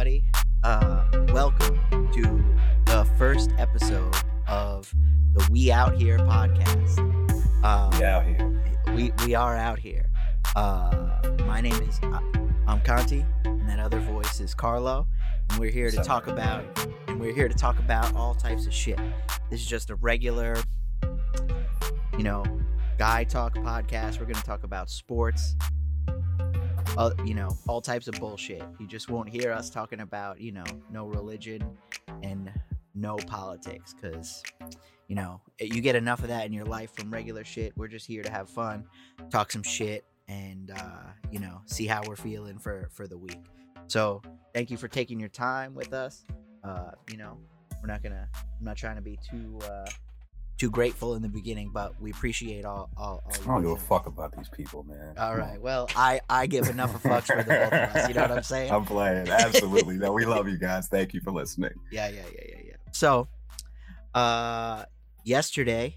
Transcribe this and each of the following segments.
everybody. Uh, welcome to the first episode of the We Out Here podcast. Uh, We out here. we we are out here. Uh, my name is uh, I'm Conti, and that other voice is Carlo, and we're here to talk about and we're here to talk about all types of shit. This is just a regular, you know, guy talk podcast. We're gonna talk about sports, uh, you know, all types of bullshit. You just won't hear us talking about, you know, no religion and no politics, because you know, you get enough of that in your life from regular shit. We're just here to have fun, talk some shit, and uh, you know, see how we're feeling for for the week. So, thank you for taking your time with us. Uh, you know, we're not gonna, I'm not trying to be too uh, too grateful in the beginning, but we appreciate all all. all I don't give a fuck about these people, man. All right. Well, I I give enough of fucks for the both of us. You know what I'm saying? I'm playing. Absolutely. no, we love you guys. Thank you for listening. Yeah, yeah, yeah, yeah, yeah. So, uh, yesterday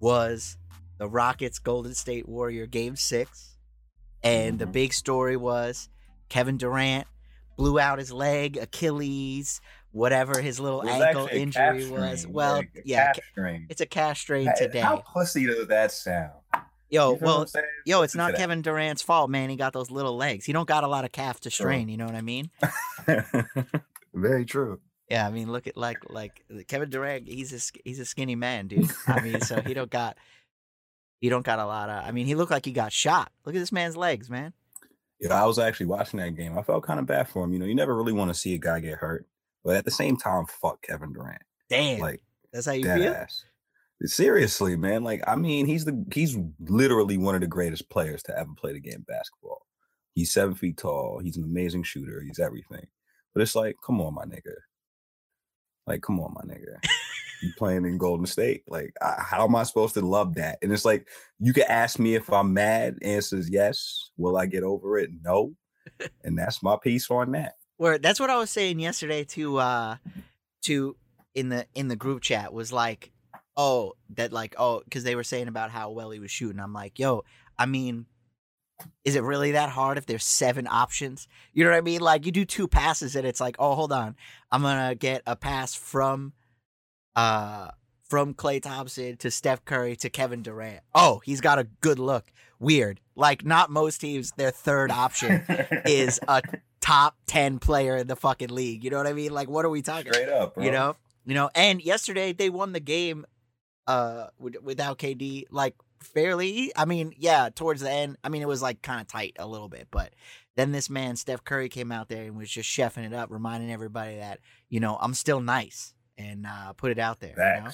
was the Rockets Golden State Warrior Game Six, and the Mhm. big story was Kevin Durant blew out his leg, Achilles, whatever his little ankle injury was. Well, like yeah, it's a calf strain today. How pussy does that sound? Yo, You well, yo, it's not. Kevin Durant's fault, man. He got those little legs. He don't got a lot of calf to strain. You know what I mean? Very true. Yeah, I mean, look at like like Kevin Durant. He's a he's a skinny man, dude. I mean, so he don't got he don't got a lot of. I mean, he looked like he got shot. Look at this man's legs, man. Yeah, I was actually watching that game. I felt kind of bad for him. You know, you never really want to see a guy get hurt, but at the same time, fuck Kevin Durant. Damn, Like that's how you feel. ass. Seriously, man. Like, I mean, he's the he's literally one of the greatest players to ever play the game basketball. He's seven feet tall. He's an amazing shooter. He's everything. But it's like, come on, my nigga. Like, come on, my nigga. you playing in Golden State. Like, I, how am I supposed to love that? And it's like, you can ask me if I'm mad. Answers yes. Will I get over it? No. and that's my piece on that. Where that's what I was saying yesterday to uh to in the in the group chat was like, oh, that like oh, because they were saying about how well he was shooting. I'm like, yo, I mean. Is it really that hard if there's seven options? You know what I mean? Like you do two passes and it's like, oh, hold on, I'm gonna get a pass from, uh, from Klay Thompson to Steph Curry to Kevin Durant. Oh, he's got a good look. Weird. Like not most teams, their third option is a top 10 player in the fucking league. You know what I mean? Like, what are we talking straight up, bro. You know? You know, and yesterday they won the game uh with, without KD like fairly. I mean, yeah, towards the end, I mean it was like kind of tight a little bit, but then this man Steph Curry came out there and was just chefing it up, reminding everybody that, you know, I'm still nice and uh put it out there, you know?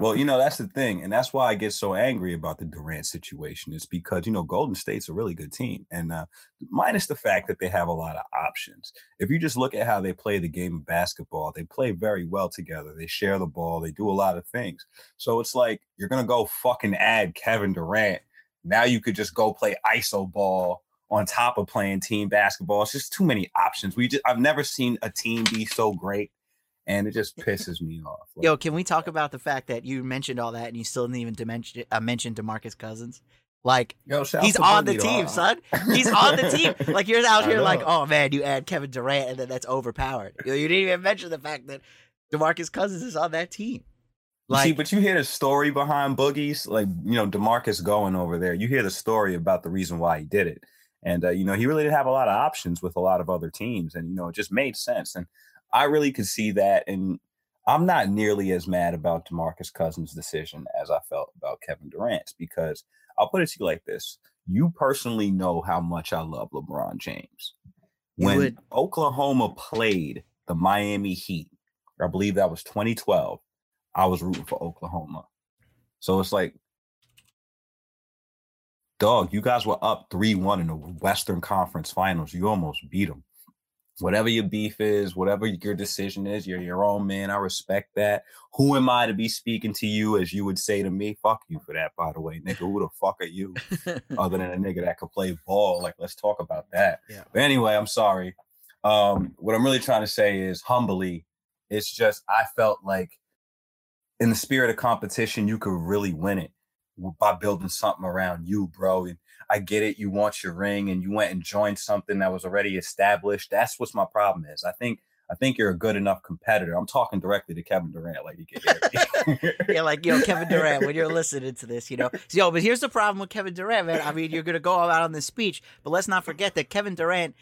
Well, you know, that's the thing. And that's why I get so angry about the Durant situation, is because, you know, Golden State's a really good team. And uh, minus the fact that they have a lot of options. If you just look at how they play the game of basketball, they play very well together. They share the ball, they do a lot of things. So it's like you're going to go fucking add Kevin Durant. Now you could just go play ISO ball on top of playing team basketball. It's just too many options. We just I've never seen a team be so great. And it just pisses me off. Like, Yo, can we talk about the fact that you mentioned all that and you still didn't even dimension, uh, mention DeMarcus Cousins? Like Yo, he's on the team, dog. son. He's on the team. Like you're out here like, oh man, you add Kevin Durant and then that's overpowered. You, you didn't even mention the fact that DeMarcus Cousins is on that team. You see, Like, but you hear the story behind Boogie's, like you know, Demarcus going over there. You hear the story about the reason why he did it, and uh, you know, he really didn't have a lot of options with a lot of other teams, and you know, it just made sense. And I really could see that, and I'm not nearly as mad about Demarcus Cousins' decision as I felt about Kevin Durant's because I'll put it to you like this: you personally know how much I love LeBron James. When would. Oklahoma played the Miami Heat, I believe that was 2012. I was rooting for Oklahoma. So it's like, dog, you guys were up 3 1 in the Western Conference Finals. You almost beat them. Whatever your beef is, whatever your decision is, you're your own man. I respect that. Who am I to be speaking to you as you would say to me? Fuck you for that, by the way, nigga. Who the fuck are you? Other than a nigga that could play ball. Like, let's talk about that. Yeah. But anyway, I'm sorry. Um, what I'm really trying to say is humbly, it's just I felt like in the spirit of competition, you could really win it by building something around you, bro. And I get it. You want your ring and you went and joined something that was already established. That's what's my problem is. I think I think you're a good enough competitor. I'm talking directly to Kevin Durant, like you can hear yeah, like yo, Kevin Durant, when you're listening to this, you know, yo, but here's the problem with Kevin Durant, man. I mean, you're gonna go out on this speech, but let's not forget that Kevin Durant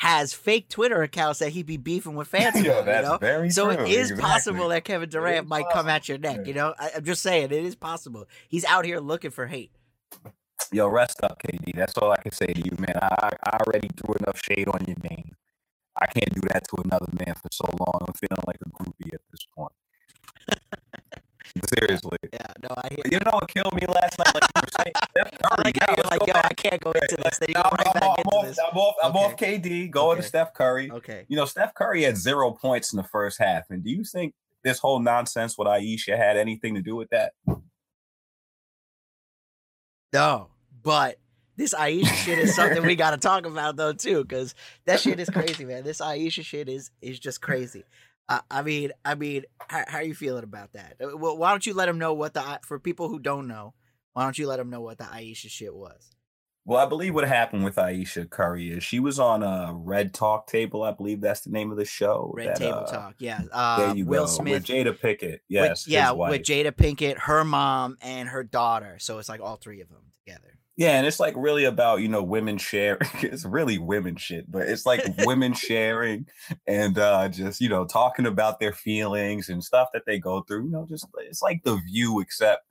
has fake Twitter accounts that he be beefing with fans. Yo, that's you know? very so true. it is exactly. possible that Kevin Durant might possible. come at your neck. You know, I, am just saying it is possible. He's out here looking for hate. Yo, rest up, KD. That's all I can say to you, man. I, I already threw enough shade on your name. I can't do that to another man for so long. I'm feeling like a groupie at this point. Seriously. Yeah, no, I hear You You know what killed me last night? Like you were saying, Steph Curry. like you're like, yo, back. I can't go into this. Then you no, right I'm, back I'm, into off, this. I'm off, I'm okay. off KD, going okay. to Steph Curry. Okay. You know, Steph Curry had zero points in the first half. And do you think this whole nonsense with Ayesha had anything to do with that? No, but this Ayesha shit is something we got to talk about though too, because that shit is crazy, man. This Ayesha shit is is just crazy. Uh, I mean, I mean, how, how, are you feeling about that? Uh, well, why don't you let them know what the for people who don't know? Why don't you let them know what the Ayesha shit was? Well, I believe what happened with Ayesha Curry is she was on a Red Talk Table. I believe that's the name of the show. Red that, Table uh, Talk, yeah. Uh, there you Will go. Smith, with Jada Pinkett, yes, with, yeah, with Jada Pinkett, her mom, and her daughter. So it's like all three of them together. Yeah, and it's like really about, you know, women sharing. it's really women shit, but it's like women sharing and uh just, you know, talking about their feelings and stuff that they go through. You know, just it's like the view except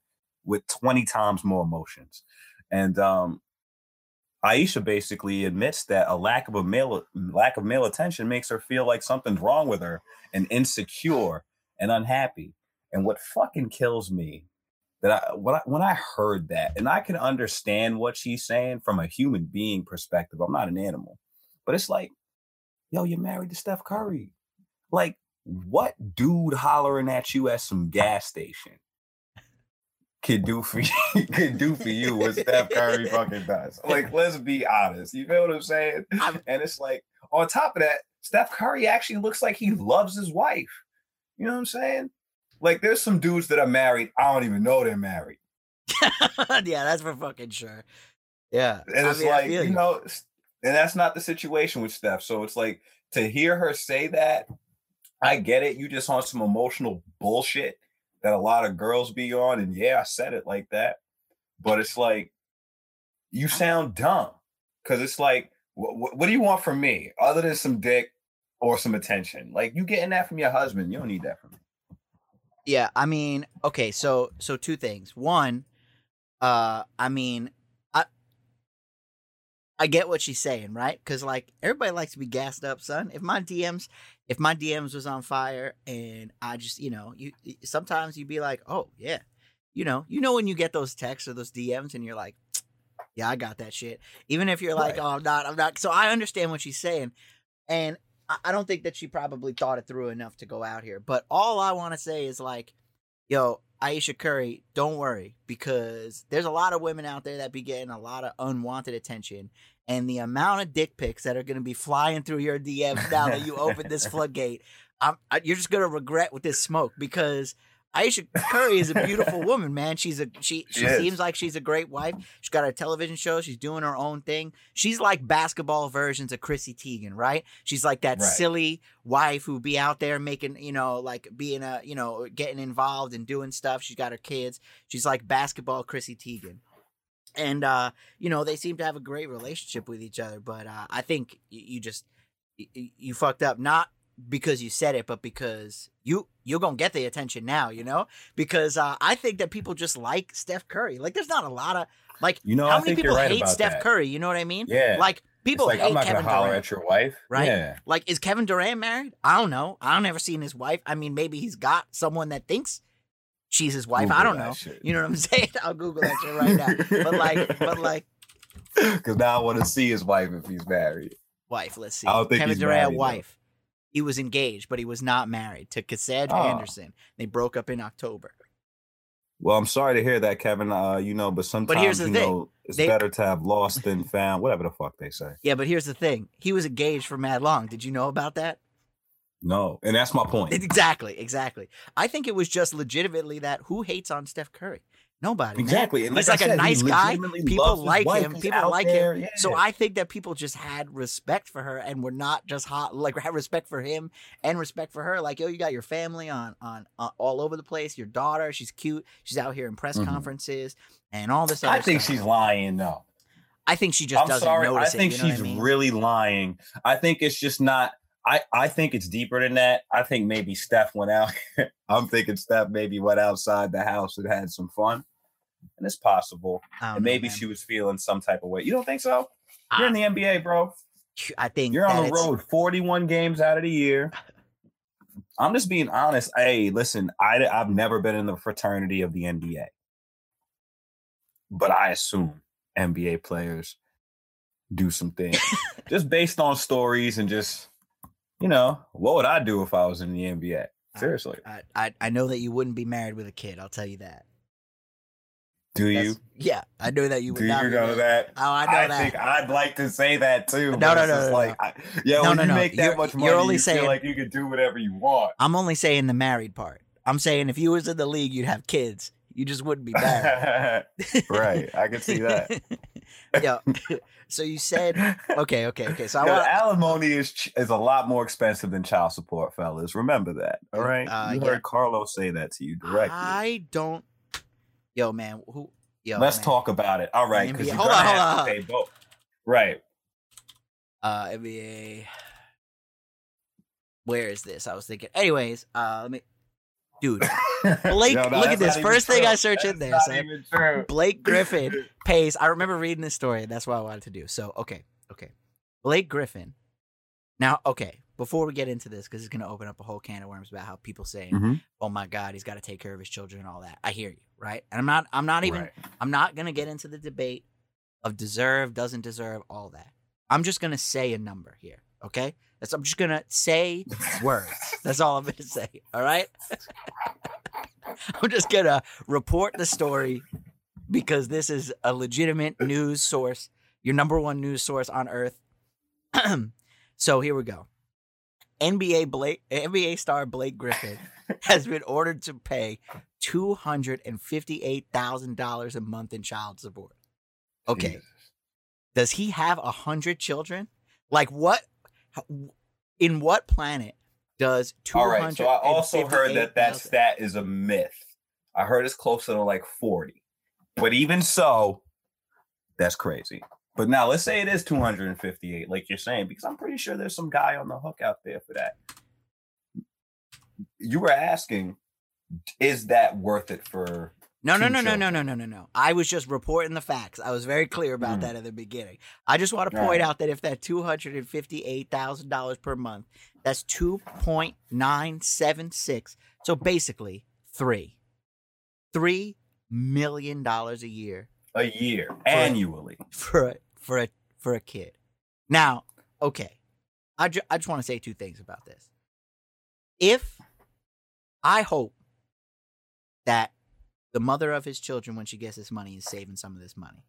with 20 times more emotions. And um Ayesha basically admits that a lack of a male lack of male attention makes her feel like something's wrong with her and insecure and unhappy. And what fucking kills me that I when I when I heard that, and I can understand what she's saying from a human being perspective. I'm not an animal, but it's like, yo, you're married to Steph Curry. Like, what dude hollering at you at some gas station could do for you could do for you what Steph Curry fucking does? Like, let's be honest. You feel what I'm saying? And it's like, on top of that, Steph Curry actually looks like he loves his wife. You know what I'm saying? Like, there's some dudes that are married. I don't even know they're married. yeah, that's for fucking sure. Yeah, and it's mean, like you, you know, and that's not the situation with Steph. So it's like to hear her say that, I get it. You just on some emotional bullshit that a lot of girls be on, and yeah, I said it like that, but it's like you sound dumb because it's like, what, what do you want from me other than some dick or some attention? Like you getting that from your husband, you don't need that from me. Yeah, I mean, okay, so so two things. One, uh, I mean, I I get what she's saying, right? Because like everybody likes to be gassed up, son. If my DMs, if my DMs was on fire, and I just, you know, you sometimes you'd be like, oh yeah, you know, you know when you get those texts or those DMs, and you're like, yeah, I got that shit. Even if you're like, right. oh, I'm not, I'm not. So I understand what she's saying, and I don't think that she probably thought it through enough to go out here. But all I want to say is like, yo, Ayesha Curry, don't worry because there's a lot of women out there that be getting a lot of unwanted attention, and the amount of dick pics that are going to be flying through your DMs now that you open this floodgate, I, you're just going to regret with this smoke because Ayesha Curry is a beautiful woman, man. She's a she she, she seems like she's a great wife. She's got a television show. She's doing her own thing. She's like basketball versions of Chrissy Teigen, right? She's like that right. silly wife who be out there making, you know, like being a, you know, getting involved and doing stuff. She's got her kids. She's like basketball Chrissy Teigen. And uh, you know, they seem to have a great relationship with each other, but uh I think you, you just you, you fucked up not because you said it, but because you you're gonna get the attention now, you know? Because uh, I think that people just like Steph Curry. Like, there's not a lot of like you know how I many people right hate Steph that. Curry. You know what I mean? Yeah. Like people like, hate I'm not Kevin gonna holler Durant, at your wife, right? Yeah. Like, is Kevin Durant married? I don't know. I don't ever seen his wife. I mean, maybe he's got someone that thinks she's his wife. Google I don't know. Shit. You know what I'm saying? I'll Google that shit right now. But like, but like, because now I want to see his wife if he's married. Wife. Let's see. I don't think Kevin he's Durant married, wife he was engaged, but he was not married to Cassandra Oh. Anderson. They broke up in October. Well, I'm sorry to hear that, Kevin. Uh, you know, but sometimes here's the you thing. know it's They- better to have lost than found. Whatever the fuck they say. Yeah, but here's the thing. He was engaged for mad long. Did you know about that? No, and that's my point. Exactly, exactly. I think it was just legitimately that who hates on Steph Curry? Nobody. man. Exactly. And He's I like a said, he nice guy. People like him. People like there. him. So I think that people just had respect for her and were not just hot, like had respect for him and respect for her. Like, yo, you got your family on on uh, all over the place. Your daughter, she's cute. She's out here in press Mhm. conferences and all this. I think stuff. she's lying though. I think she just I'm doesn't sorry. I notice think it. You know she's I mean? really lying. I think it's just not. I I think it's deeper than that. I think maybe Steph went out. I'm thinking Steph maybe went outside the house and had some fun, and it's possible. And maybe she was feeling some type of way. You don't think so? You're in ah. the NBA, bro. I think You're on the road 41 games out of the year. I'm just being honest. Hey, listen, I, I've never been in the fraternity of the NBA, but I assume NBA players do some things just based on stories and just, you know, what would I do if I was in the NBA? Seriously. I, I I know that you wouldn't be married with a kid. I'll tell you that. Do you? That's- Yeah, I know that you would Do not. you know that? Oh, I know I that. think I'd like to say that too. No, no, no, no, like, I, yeah, No, when no, you no. make that You're- much you're money, only you saying- feel like you could do whatever you want. I'm only saying the married part. I'm saying if you was in the league, you'd have kids. You just wouldn't be married. right. I can see that. yeah. So you said okay, okay, okay. So I want. alimony is is a lot more expensive than child support, fellas. Remember that. All right. Uh, you yeah. heard Carlos say that to you directly. I don't. Yo, man. Who? Yo, Let's man. talk about it. All right. Because hold on, hold on. pay both. Right. Uh, NBA. Where is this? I was thinking. Anyways, uh, let me. Dude, Blake, Yo, no, look at this. First thing I search in there, son. Blake Griffin pays. I remember reading this story, and that's what I wanted to do. So, okay, okay. Blake Griffin. Now, okay, before we get into this, because it's going to open up a whole can of worms about how people saying, Mhm. "Oh my God, he's got to take care of his children and all that." I hear you, right? And I'm not. I'm not even. Right. I'm not going to get into the debate of deserve, doesn't deserve, all that. I'm just going to say a number here, okay? That's. I'm just going to say words. That's all I'm going to say. All right. I'm just gonna report the story because this is a legitimate news source, your number one news source on earth. so here we go. NBA Blake, NBA star Blake Griffin has been ordered to pay two hundred and fifty-eight thousand dollars a month in child support. Okay, Jesus. does he have a hundred children? Like what? In what planet does two All hundred? right. So I also heard that that stat is a myth. I heard it's closer to like 40. But even so, that's crazy. But now let's say it is 258, like you're saying, because I'm pretty sure there's some guy on the hook out there for that. You were asking, is that worth it for No, no, no, no, no, no, no, no, no. I was just reporting the facts. I was very clear about Mm. that at the beginning. I just want to point out that if that two hundred and fifty-eight thousand dollars per month, that's two point nine seven six. So basically, three, three million dollars a year a year annually? for for a for a kid. Now, okay, I ju- I just want to say two things about this. If I hope that the mother of his children, when she gets this money, is saving some of this money,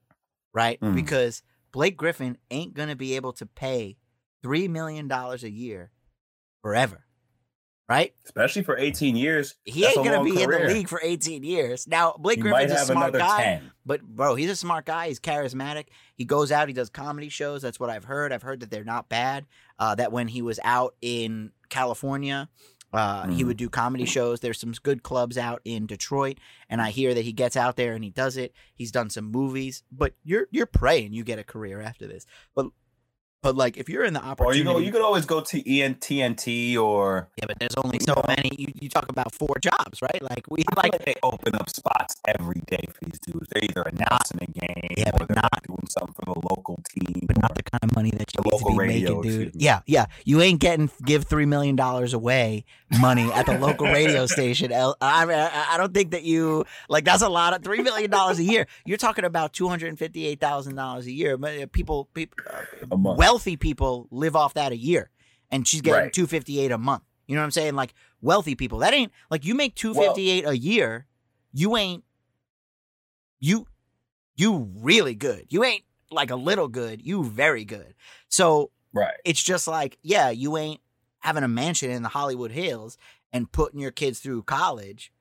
right? Mm. Because Blake Griffin ain't gonna be able to pay three million dollars a year forever, right? Especially for 18 years. He ain't gonna long be in the league for 18 years. Now, Blake He Griffin's a smart guy. 10. But bro, he's a smart guy. He's charismatic. He goes out. He does comedy shows. That's what I've heard. I've heard that they're not bad. Uh, that when he was out in California, uh, he Mhm. would do comedy shows. There's some good clubs out in Detroit, and I hear that he gets out there and he does it. He's done some movies. But you're you're praying you get a career after this. But but like if you're in the Or you opportunity, go, you could always go to E EN, TNT or yeah, but there's only so many. You, you talk about four jobs, right? Like we I feel like like they open up spots every day for these dudes. They're either announcing a game Yeah, or but they're not- doing something for the local team. but not the kind of money that you The need to local be radio, making, dude. Yeah, yeah. You ain't getting give three million dollars away money at the local radio station. I, mean, I I don't think that you like that's a lot of three million dollars a year. You're talking about two hundred and fifty eight thousand dollars a year. Uh, People, people, wealthy people live off that a year, and she's getting Right. two fifty eight a month. You know what I'm saying? Like wealthy people, that ain't like you make two fifty eight a year. You ain't you you really good. You ain't like a little good. You very good. So right. it's just like, yeah, you ain't having a mansion in the Hollywood Hills and putting your kids through college,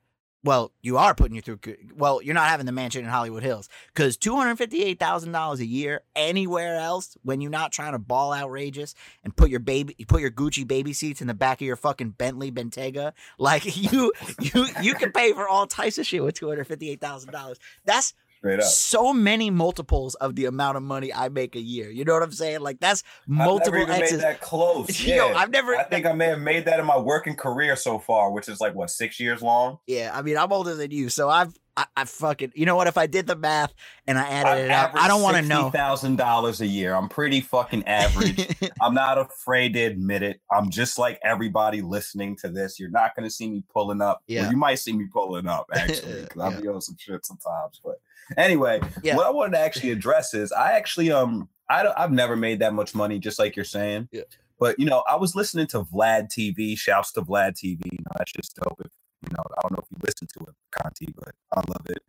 well, you are putting you through. Well, you're not having the mansion in Hollywood Hills because two hundred fifty-eight thousand dollars a year anywhere else when you're not trying to ball outrageous and put your baby, you put your Gucci baby seats in the back of your fucking Bentley Bentayga. Like you, you, you can pay for all types of shit with two hundred fifty-eight thousand dollars. That's. So many multiples of the amount of money I make a year. You know what I'm saying? Like that's multiple I've never even X's. made that close. Yo, Yeah. I've never. I think I may have made that in my working career so far, which is like what six years long. Yeah, I mean, I'm older than you, so I've, I, I fucking, you know what? If I did the math and I added it up, I don't want to know. thousand dollars a year. I'm pretty fucking average. I'm not afraid to admit it. I'm just like everybody listening to this. You're not going to see me pulling up. Well, Yeah. you might see me pulling up actually, because I'll Yeah. be on some shit sometimes. But anyway, Yeah. what I wanted to actually address is I actually um I don't I've never made that much money, just like you're saying. Yeah. But you know, I was listening to Vlad TV. Shouts to Vlad TV. You know, that's just dope. If, you know, I don't know if you listen to it, Conti, but I love it.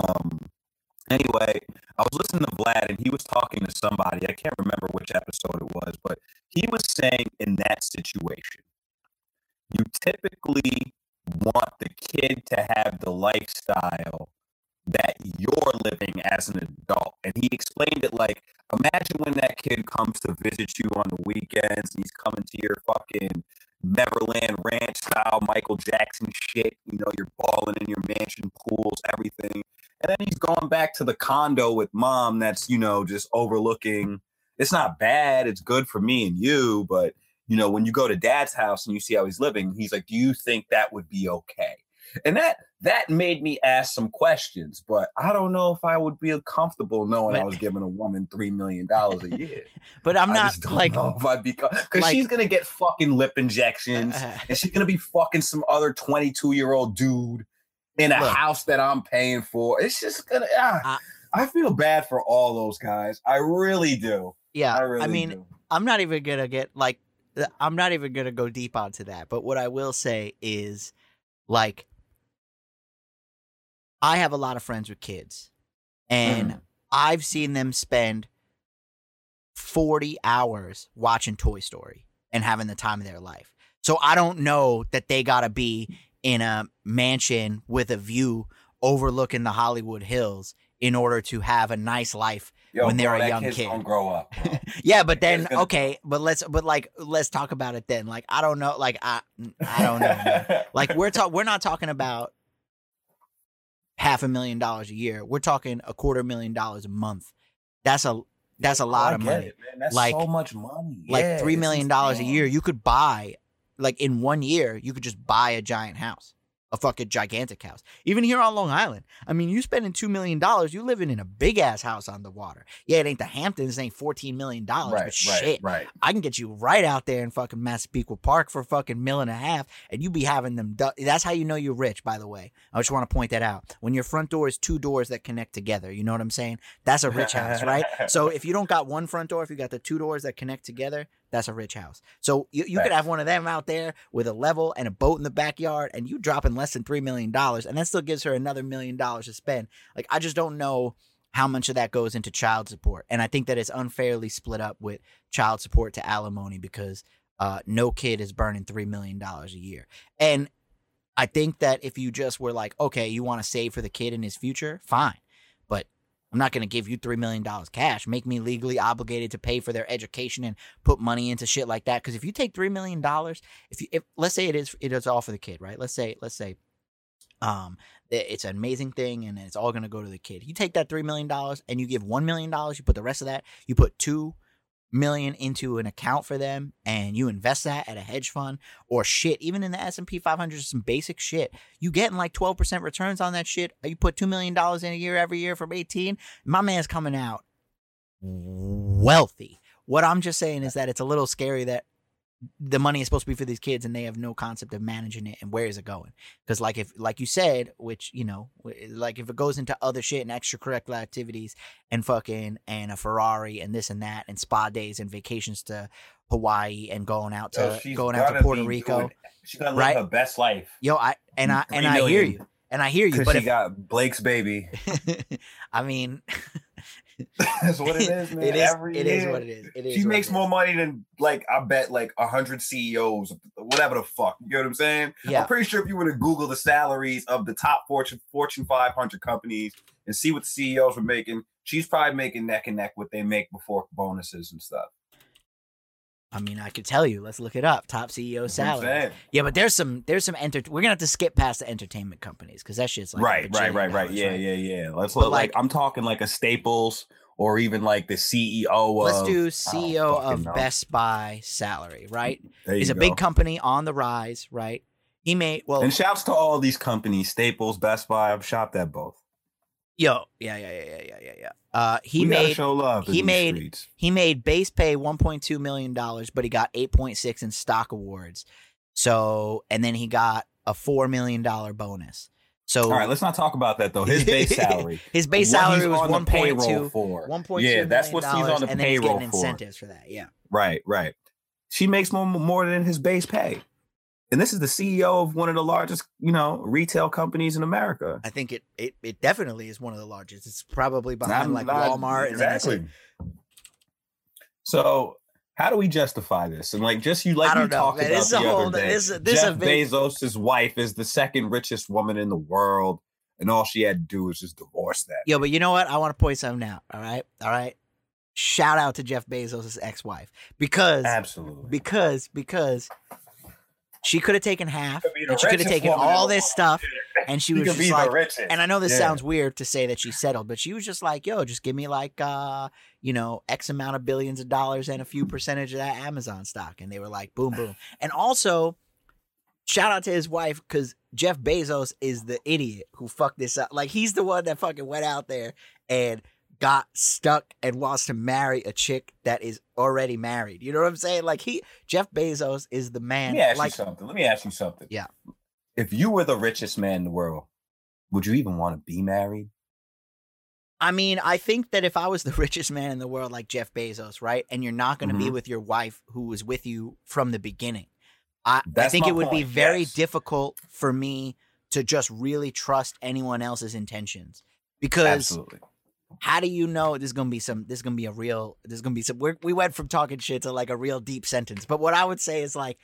Um, anyway, I was listening to Vlad and he was talking to somebody. I can't remember which episode it was, but he was saying in that situation, you typically want the kid to have the lifestyle that you're living as an adult. And he explained it like, imagine when that kid comes to visit you on the weekends he's coming to your fucking Neverland Ranch style Michael Jackson shit. You know, you're balling in your mansion pools, everything. And then he's going back to the condo with mom that's, you know, just overlooking. It's not bad. It's good for me and you. But, you know, when you go to dad's house and you see how he's living, he's like, do you think that would be okay? And that that made me ask some questions, but I don't know if I would be comfortable knowing I was giving a woman three million dollars a year. but I'm I not like, if I'd be because like- she's gonna get fucking lip injections and she's gonna be fucking some other 22 year old dude in a Look. house that I'm paying for. It's just gonna. Ah, I, feel bad for all those guys. I really do. yeah. I I, mean, do. I'm not even gonna get like, I'm not even gonna go deep onto that. But what I will say is, like, I have a lot of friends with kids, and Mhm. I've seen them spend 40 hours watching Toy Story and having the time of their life. So I don't know that they got to be in a mansion with a view overlooking the Hollywood Hills in order to have a nice life. Yo, when they're bro, a young kid. gonna grow up. Yeah, but then okay, but let's but like let's talk about it then. Like I don't know, like I I don't know. Like we're talk we're not talking about half a million dollars a year. We're talking a quarter million dollars a month. That's a that's a oh, lot I of money. it. That's Like- so much money. Like Yeah, three million dollars a year, you could buy like in one year, you could just buy a giant house. A fucking gigantic house. Even here on Long Island. I mean, you spending two million dollars, you living in a big ass house on the water. Yeah, it ain't the Hamptons, it ain't fourteen million dollars, Right, but shit. right. I can get you right out there in fucking Massapequa Park for a fucking mill and a half, and you be having them. Du- That's how you know you're rich, by the way. I just want to point that out. When your front door is two doors that connect together, you know what I'm saying? That's a rich house, right? So if you don't got one front door, if you got the two doors that connect together, that's a rich house. So you, you could have one of them out there with a level and a boat in the backyard, and you dropping less than three million dollars, and that still gives her another million dollars to spend. Like I just don't know how much of that goes into child support, and I think that it's unfairly split up with child support to alimony because uh, no kid is burning three million dollars a year, and I think that if you just were like, okay, you want to save for the kid in his future, fine, I'm not going to give you $3 million cash. Make me legally obligated to pay for their education and put money into shit like that. Because if you take $3 million, if you, if, let's say it is, it is all for the kid, right? Let's say, let's say, um, it's an amazing thing and it's all going to go to the kid. You take that $3 million and you give $1 million, you put the rest of that, you put two million into an account for them and you invest that at a hedge fund or shit even in the S&P 500 some basic shit. You getting like 12% returns on that shit? You put 2 million dollars in a year every year from 18 my man's coming out wealthy. What i'm just saying is that it's a little scary that the money is supposed to be for these kids and they have no concept of managing it and where is it going because like if like you said which you know like if it goes into other shit and extracurricular activities and fucking and a ferrari and this and that and spa days and vacations to hawaii and going out to Yo, going out to puerto rico doing- she's gonna live right? her best life. yo i and i and i hear you and i hear you but she if got Blake's baby. I mean, That's what it is, man. it is. Every It is what it is. It is. She makes more is. money than like I bet like a hundred CEOs, whatever the fuck. You know what I'm saying? Yeah. I'm pretty sure if you were to Google the salaries of the top Fortune Fortune 500 companies and see what the CEOs were making, she's probably making neck and neck what they make before bonuses and stuff. I mean, I could tell you. Let's look it up. Top CEO That's what I'm salary. Yeah, but there's some there's some enter. We're gonna have to skip past the entertainment companies because that shit's like right, right, right, right. Yeah, right? yeah, yeah. Let's look like, like- I'm talking like a Staples or even like the CEO Let's of do CEO of know. Best Buy salary. Right, you a big company on the rise. Right, he made well. And shouts to all these companies, Staples, Best Buy. I've shopped at both. Yo, yeah, yeah, yeah, yeah, yeah, yeah, yeah. Uh, he we made show love. he made- streets. he made base pay 1.2 million dollars but he got 8.6 in stock awards so and then he got a 4 million dollar bonus so All right, let's not talk about that though. His base salary. his base salary was on the 1.2 payroll for. 1.2 Yeah, that's what he's on the and then he's payroll getting for. incentives for that yeah Right, right. She makes more more than his base pay. And this is the CEO of one of the largest, you know, retail companies in America. i think it it, it definitely is one of the largest it's probably behind I'm like not- walmart exactly. So how do we justify this? And like just you like you know, talked man. about This is the a other day. this is- this Jeff big- Bezos' wife is the second richest woman in the world, and all she had to do was just divorce that. Yo, but you know what? I want to point something out. All right, all right. Shout out to Jeff Bezos' ex-wife because Absolutely. because because she could have taken half Could and she could have taken all this stuff and she She was just like and I know this Yeah. sounds weird to say that she settled, but she was just like, yo, just give me like uh, you know, X amount of billions of dollars and a few percentage of that Amazon stock. And they were like, boom, boom. And also, shout out to his wife, because Jeff Bezos is the idiot who fucked this up. Like he's the one that fucking went out there and got stuck and wants to marry a chick that is already married. You know what I'm saying? Like he Jeff Bezos is the man. Let me ask like you something. Let me ask you something. Yeah. If you were the richest man in the world, would you even want to be married? I mean, I think that if I was the richest man in the world like Jeff Bezos, right? And you're not going to be Mhm. with your wife who was with you from the beginning. I, I think it would be very yes. difficult for me to just really trust anyone else's intentions. Because Absolutely. How do you know this is gonna be some This is gonna be a real This is gonna be some we're, we went from talking shit to like a real deep sentence. But what i would say is like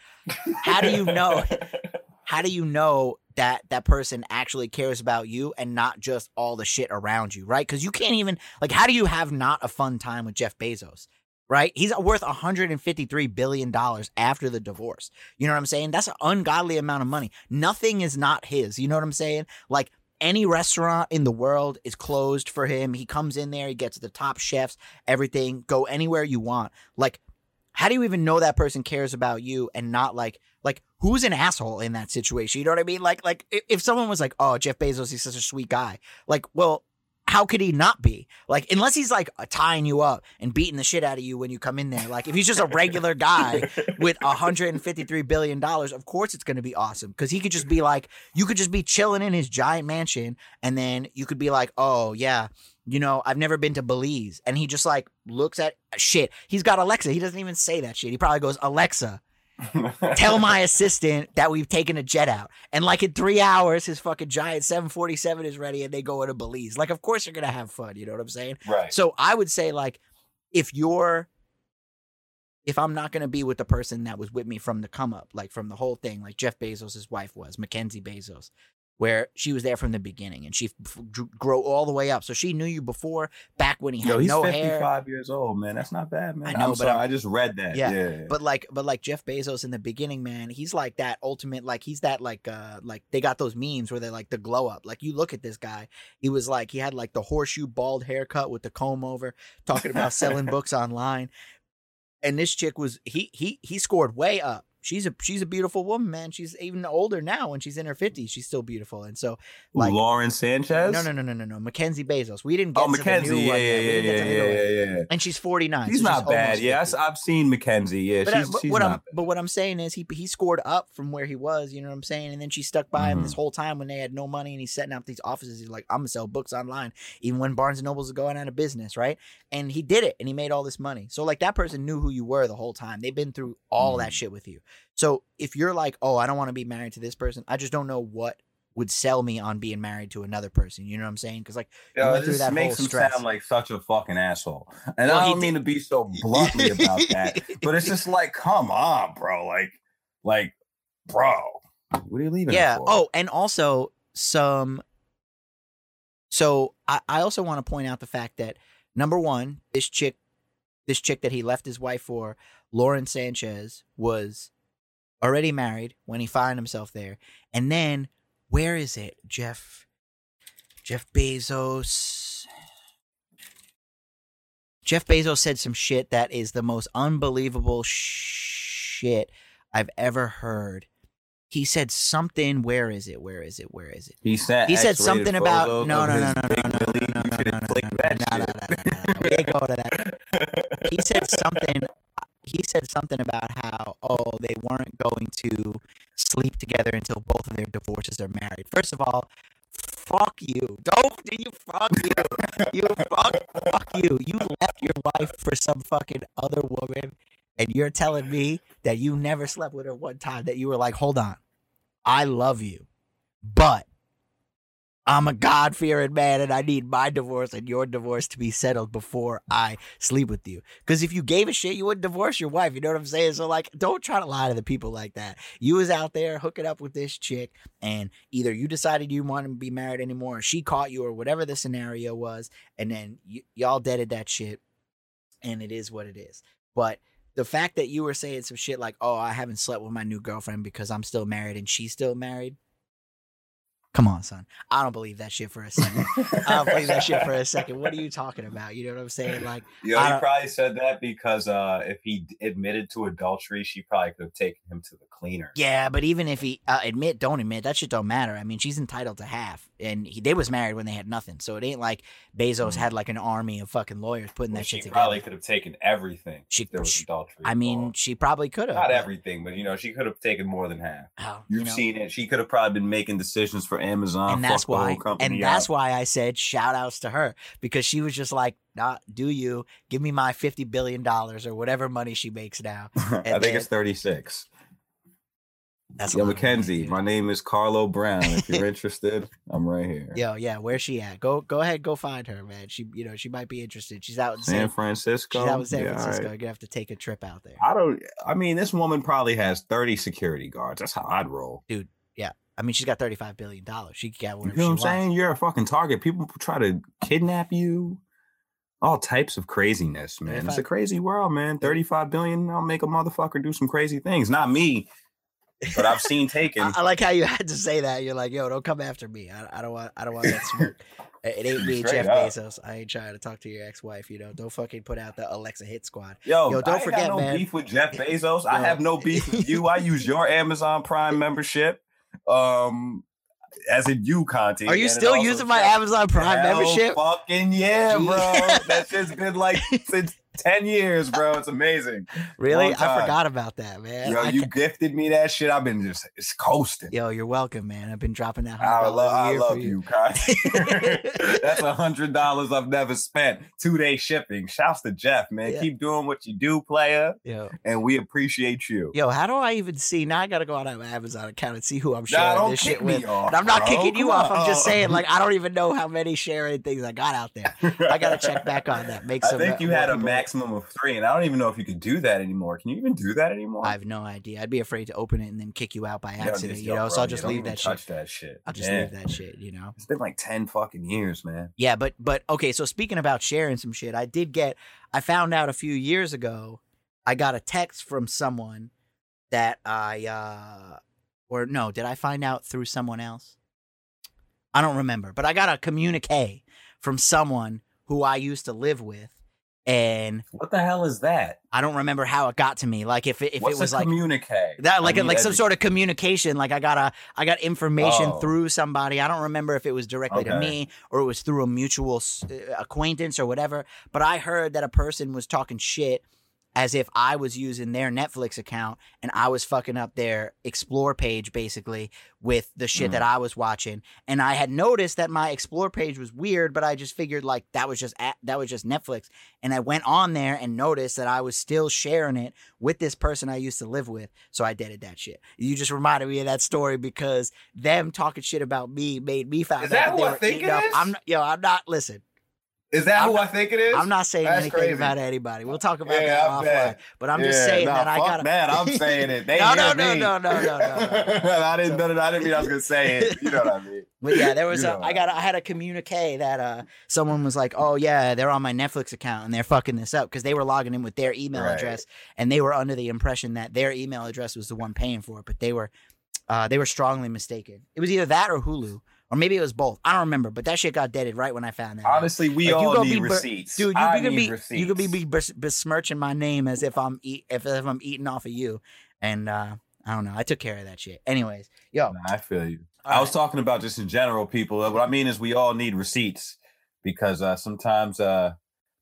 how do you know how do you know that that person actually cares about you and not just all the shit around you right? Because you can't even like how do you have not a fun time with jeff bezos right? He's worth 153 billion dollars after the divorce. You know what i'm saying? That's an ungodly amount of money. Nothing is not his. You know what i'm saying? Like any restaurant in the world is closed for him. He comes in there he gets the top chefs everything. Go anywhere you want. Like how do you even know that person cares about you and not like like who's an asshole in that situation? You know what i mean? Like like if, someone was like oh jeff bezos he's such a sweet guy. Like well how could he not be? Like unless he's like tying you up and beating the shit out of you when you come in there. Like if he's just a regular guy with 153 billion dollars of course it's going to be awesome. Because he could just be like you could just be chilling in his giant mansion and then you could be like oh yeah you know i've never been to belize. And he just like looks at shit he's got alexa. He doesn't even say that shit. He probably goes alexa tell my assistant that we've taken a jet out. And like in three hours his fucking giant 747 is ready and they go into belize. Like of course you're gonna have fun you know what i'm saying? Right. so I would say like if you're if I'm not going to be with the person that was with me from the come up, like from the whole thing, like Jeff Bezos' wife was, Mackenzie Bezos, where she was there from the beginning and she f- grew- grow all the way up. So she knew you before, back when he had Yo, he's no 55 hair. years old, man. That's not bad, man. I know, I'm but I just read that. Yeah, Yeah. But like, but like Jeff Bezos in the beginning, man, he's like that ultimate, like he's that like, uh, like they got those memes where they're like the glow up. Like you look at this guy, he was like he had like the horseshoe bald haircut with the comb over, talking about selling books online. And this chick was he he he scored way up. She's a she's a beautiful woman, man. She's even older now when she's in her fifties. She's still beautiful, and so Ooh, like Lauren Sanchez? no no no no no no Mackenzie Bezos. We didn't get Oh, to the Mackenzie. new Yeah, one yeah, yeah, get yeah, yeah, yeah, yeah. And she's forty nine. She's not bad. Yeah, I've seen Mackenzie. Yeah, But, I- she's, but she's what not I'm but what I'm saying is he he scored up from where he was, you know what I'm saying? And then she stuck by him Mhm. this whole time when they had no money and he's setting up these offices. He's like, I'm gonna sell books online, even when Barnes and Nobles is going out of business, right? And he did it and he made all this money. So like that person knew who you were the whole time. They've been through all that Mhm. shit with you. So if you're like, oh, I don't want to be married to this person, I just don't know what would sell me on being married to another person. You know what I'm saying? Because like you Yo, went through this that makes him stress. sound like such a fucking asshole. And Well, I don't mean to be so bluntly about that, but it's just like, come on, bro. Like, like, bro, what are you leaving? yeah. for? Oh, and also some. So I, I also want to point out the fact that number one, this chick, this chick that he left his wife for, Lauren Sanchez, was already married when he found himself there. And then where is it, Jeff? Jeff Bezos. Jeff Bezos said some shit that is the most unbelievable shit I've ever heard. He said something. Where is it? Where is it? Where is it? he said He said something about photos no of no no his no no big no no Billy. no You no should no no click no that no no shit. no no. We ain't go to that. He said something. He said something about how oh they weren't going to sleep together until both of their divorces are married. First of all, fuck you. Don't do you fuck you. You fuck fuck you. You left your wife for some fucking other woman, and you're telling me that you never slept with her one time. That you were like, hold on, I love you, but I'm a God fearing man and I need my divorce and your divorce to be settled before I sleep with you. Because if you gave a shit, you wouldn't divorce your wife. You know what I'm saying? So, like, don't try to lie to the people like that. You was out there hooking up with this chick, and either you decided you wanted to be married anymore, or she caught you, or whatever the scenario was, and then y- y'all deaded that shit, and it is what it is. But the fact that you were saying some shit like, oh, I haven't slept with my new girlfriend because I'm still married and she's still married. Come on, son. I don't believe that shit for a second. I don't believe that shit for a second. What are you talking about? You know what I'm saying? Like, Yo, I he probably said that because uh, if he admitted to adultery, she probably could have taken him to the cleaner. yeah, but even if he uh, admit, don't admit, that shit don't matter. I mean, she's entitled to half, and he, they was married when they had nothing, so it ain't like Bezos Mhm. had like an army of fucking lawyers putting Well, that shit together. she probably could have taken everything. She- there was she- adultery. I mean, involved. she probably could have. not everything, but you know, she could have taken more than half. Oh, You've you know, seen it. She could have probably been making decisions for Amazon. and that's fuck the whole why, and that's up. why I said shout outs to her because she was just like, "Nah, do you give me my fifty billion dollars or whatever money she makes now?" I think it's 36. That's Yo, lot of money, Mackenzie, my name is Carlo Brown. If you're interested, I'm right here. Yo, yeah, where's she at? Go, go ahead, go find her, man. She, you know, she might be interested. She's out in San San, Francisco. she's out in San Yeah, Francisco. right. You're gonna have to take a trip out there. I don't. I mean, this woman probably has 30 security guards. That's how I'd roll. I mean, she's got thirty five billion dollars. She could get You whatever know she what I'm saying? You're a fucking target. People try to kidnap you. All types of craziness, man. It's a crazy world, man. 35 billion, I'll make a motherfucker do some crazy things. Not me, but I've seen taken. I, I like how you had to say that. You're like, yo, don't come after me. I, I don't want, I don't want that smoke. It ain't me, Straight Jeff up. Bezos. I ain't trying to talk to your ex wife. You know, don't fucking put out the Alexa hit squad. Yo, Yo, don't I forget, got no man. beef with Jeff Bezos. I have no beef with you. I use your Amazon Prime membership. Um, as in you, Conti. Are you still using my Amazon Prime membership? Fucking yeah, bro. that shit's been like since 10 years, bro. It's amazing. Really? I forgot about that, man. Yo, I you gifted me that shit. I've been just it's coasting. yo, you're welcome, man. I've been dropping that. I love, I love you, Conti. That's a hundred dollars I've never spent. Two day shipping. Shouts to Jeff, man. Yeah. Keep doing what you do, player, Yo, and we appreciate you. yo, how do I even see? Now I gotta go on my Amazon account and see who I'm sharing Nah, this shit with. off. I'm not bro. kicking you Come off. I'm just saying, like, I don't even know how many sharing things I got out there. I gotta check back on that. Make I some. think uh, you more had a people- maximum of three, and I don't even know if you could do that anymore. Can you even do that anymore? I have no idea. I'd be afraid to open it and then kick you out by accident. You yo, know, so I'll just leave that shit. touch that shit. I'll just Yeah. leave that shit. You know. It's been like ten fucking years, man. Yeah, but but okay. So speaking about sharing some shit, I did get. I found out a few years ago. I got a text from someone that I uh or no, did I find out through someone else? I don't remember, but I got a communique from someone who I used to live with, and What the hell is that? I don't remember how it got to me. Like if it, if What's it was like communique? that I like like some sort of communication like i got a i got information Oh. through somebody i don't remember if it was directly to me or it was through a mutual uh, acquaintance or whatever but i heard that a person was talking shit as if I was using their Netflix account and I was fucking up their explore page basically with the shit Mm. that I was watching. And I had noticed that my explore page was weird, but I just figured like that was just a- that was just Netflix. And I went on there and noticed that I was still sharing it with this person I used to live with. So I did that shit. You just reminded me of that story because them talking shit about me made me find Is out that that they were think eating it up. is? I'm not, yo, I'm not listen. Is that I'm who not- I think it is? I'm not saying That's anything crazy. about anybody. We'll talk about Yeah, that offline. But I'm just Yeah, saying nah, that I got that. I'm saying it. They no, no, no, no, no, no, no, no. I didn't. No, no, I didn't mean I was gonna say it. You know what I mean? But yeah, there was You a I got I had a communique that uh someone was like, "Oh yeah, they're on my Netflix account and they're fucking this up because they were logging in with their email Right. address and they were under the impression that their email address was the one paying for it, but they were uh they were strongly mistaken. It was either that or Hulu or maybe it was both. I don't remember, but that shit got deaded right when I found that. out. Honestly, we Like, all need be receipts, Dude, you I could be receipts. you could be, be besmirching my name as if I'm eat if, if I'm eating off of you, and uh I don't know. I took care of that shit. Anyways, yo, Nah, I feel you. all I was talking about just in general, people. What I mean is, we all need receipts because uh, sometimes uh,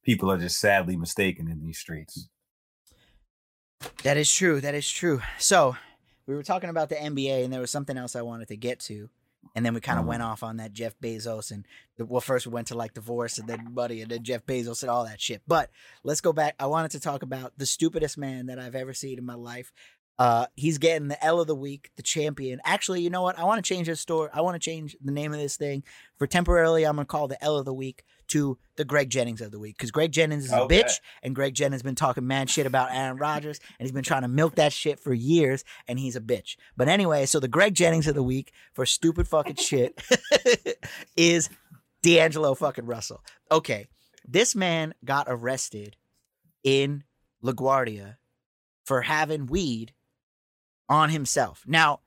people are just sadly mistaken in these streets. That is true. That is true. So we were talking about the NBA, and there was something else I wanted to get to, and then we kind of Mhm. went off on that Jeff Bezos and the, well, first we went to like divorce, and then money, and then Jeff Bezos and all that shit. But let's go back. I wanted to talk about the stupidest man that I've ever seen in my life. Uh, he's getting the L of the week, the champion. Actually, you know what? I want to change this story. I want to change the name of this thing for temporarily. I'm gonna call the L of the week to the Greg Jennings of the week because Greg Jennings is a bitch and Greg Jennings has been talking mad shit about Aaron Rodgers, and he's been trying to milk that shit for years, and he's a bitch. But anyway, so the Greg Jennings of the week for stupid fucking shit is D'Angelo fucking Russell. Okay, this man got arrested in LaGuardia for having weed on himself. Now,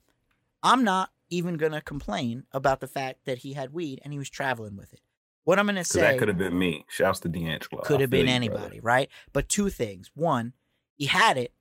I'm not even gonna complain about the fact that he had weed and he was traveling with it. What I'm gonna say that could have been me. Shouts to D'Angelo. could have been anybody, brother. right? But two things. One, he had it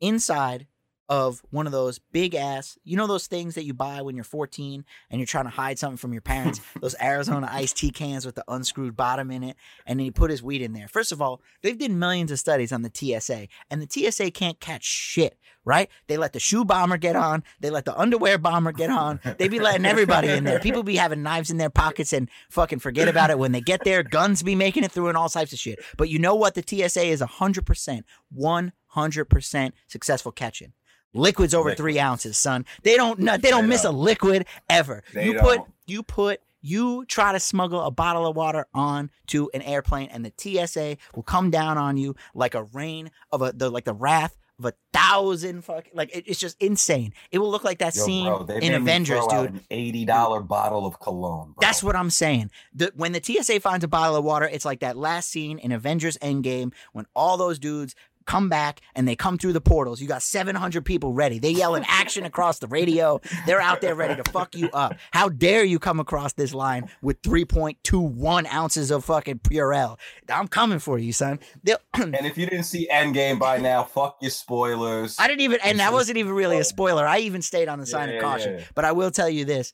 inside of one of those big ass, you know those things that you buy when you're 14 and you're trying to hide something from your parents, those Arizona iced tea cans with the unscrewed bottom in it, and then he put his weed in there. First of all, they've done millions of studies on the TSA, and the TSA can't catch shit, right? They let the shoe bomber get on, they let the underwear bomber get on, they be letting everybody in there. People be having knives in their pockets and fucking forget about it when they get there. Guns be making it through and all types of shit. But you know what? The TSA is 100%, 100% successful catching. Liquids over Liquid. three ounces, son. They don't. They don't They miss a liquid ever. They you put. don't. You put. You try to smuggle a bottle of water on to an airplane, and the TSA will come down on you like a rain of a the like the wrath of a thousand fuck. Like it- it's just insane. It will look like that Yo, scene bro, in Avengers, dude. An eighty dollar bottle of cologne. Bro. That's what I'm saying. The, when the TSA finds a bottle of water, it's like that last scene in Avengers Endgame when all those dudes come back and they come through the portals. You got 700 people ready. They yelling action across the radio. They're out there ready to fuck you up. How dare you come across this line with 3.21 ounces of fucking Purell? I'm coming for you, son. And if you didn't see Endgame by now, fuck your spoilers. I didn't even, and that wasn't even really a spoiler. I even stayed on the sign Yeah, of caution. yeah. But I will tell you this.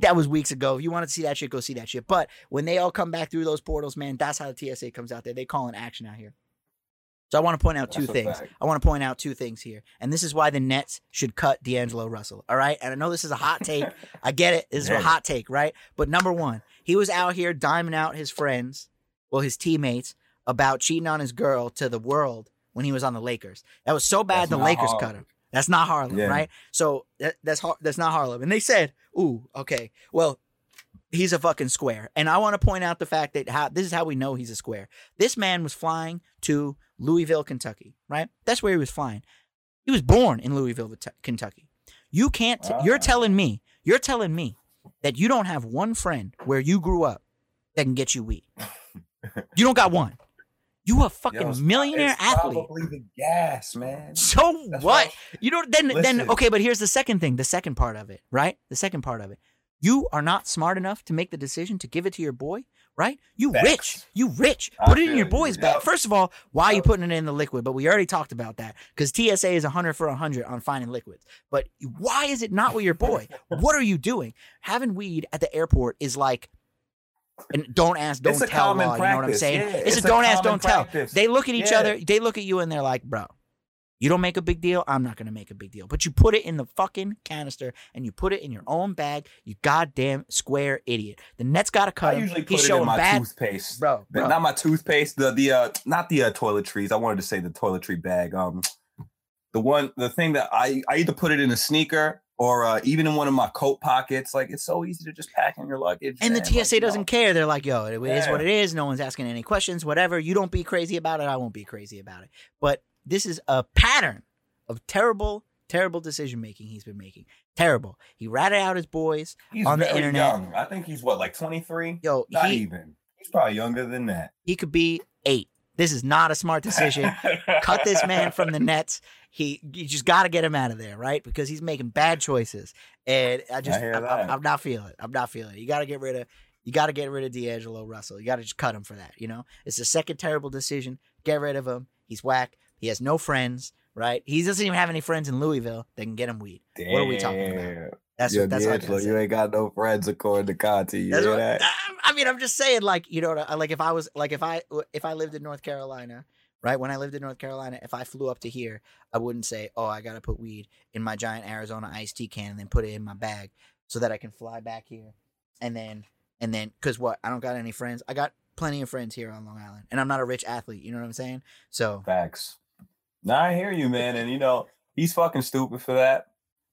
That was weeks ago. If you want to see that shit, go see that shit. But when they all come back through those portals, man, that's how the TSA comes out there. They call an action out here. So I want to point out two That's things. I want to point out two things here. And this is why the Nets should cut D'Angelo Russell. All right. And I know this is a hot take. I get it. This is a hot take, right? But number one, he was out here diming out his friends, well, his teammates, about cheating on his girl to the world when he was on the Lakers. That was so bad That's the Lakers cut him. That's not Harlem, Yeah. right? So that, that's Har- that's not Harlem. And they said, "Ooh, okay, well, he's a fucking square." And I want to point out the fact that how this is how we know he's a square. This man was flying to Louisville, Kentucky, right? That's where he was flying. He was born in Louisville, Kentucky. You can't. T- you're Ah. telling me. You're telling me that you don't have one friend where you grew up that can get you weed. You don't got one. You a fucking Yo, millionaire athlete. Probably the gas, man. So That's what? why- You know, then then Listen. okay, but here's the second thing, the second part of it, right? The second part of it. You are not smart enough to make the decision to give it to your boy, right? You Facts. rich. You rich. I Put it in your you. boy's bag. Yep. First of all, why are you putting it in the liquid? But we already talked about that because TSA is 100 for 100 on finding liquids. But why is it not with your boy? what are you doing? Having weed at the airport is like And don't ask, don't tell law. You know what I'm saying? yeah. It's, It's a a don't ask, don't tell. They look at each Yeah. other. They look at you and they're like, bro, you don't make a big deal. I'm not gonna make a big deal. But you put it in the fucking canister and you put it in your own bag. You goddamn square idiot. The Nets gotta cut I him. usually put He's it showing in my bad, toothpaste. bro. Bro. Not my toothpaste. The the uh not the uh, toiletries. I wanted to say the toiletry bag. Um, the one the thing that I I either put it in a sneaker or uh, even in one of my coat pockets. Like it's so easy to just pack in your luggage. And the man. Like, TSA you doesn't know. care. They're like, yo, it is what it is. No one's asking any questions, whatever. You don't be crazy about it. I won't be crazy about it. But this is a pattern of terrible, terrible decision making he's been making. Terrible. He ratted out his boys. He's on the very internet. young. I think he's what like twenty three. Yo, Not he, even. He's probably younger than that. he could be eight. This is not a smart decision. Cut this man from the Nets. He you just got to get him out of there, right? Because he's making bad choices, and I just I, am not feeling it. I'm not feeling it. You got to get rid of you got to get rid of D'Angelo Russell. You got to just cut him for that. You know, it's the second terrible decision. Get rid of him. He's whack. He has no friends, right? He doesn't even have any friends in Louisville that can get him weed. What are we talking about? Damn. That's Yo, what that's D'Angelo, gotta you ain't got no friends according to Conti. You That's hear what, that? I- I mean, I'm just saying, like you know, like if I was like if I if I lived in North Carolina, right? When I lived in North Carolina, if I flew up to here, I wouldn't say, "Oh, I gotta put weed in my giant Arizona iced tea can and then put it in my bag so that I can fly back here." And then and then because what? I don't got any friends. I got plenty of friends here on Long Island, and I'm not a rich athlete. You know what I'm saying? So Facts. Now I hear you, man. And you know, he's fucking stupid for that.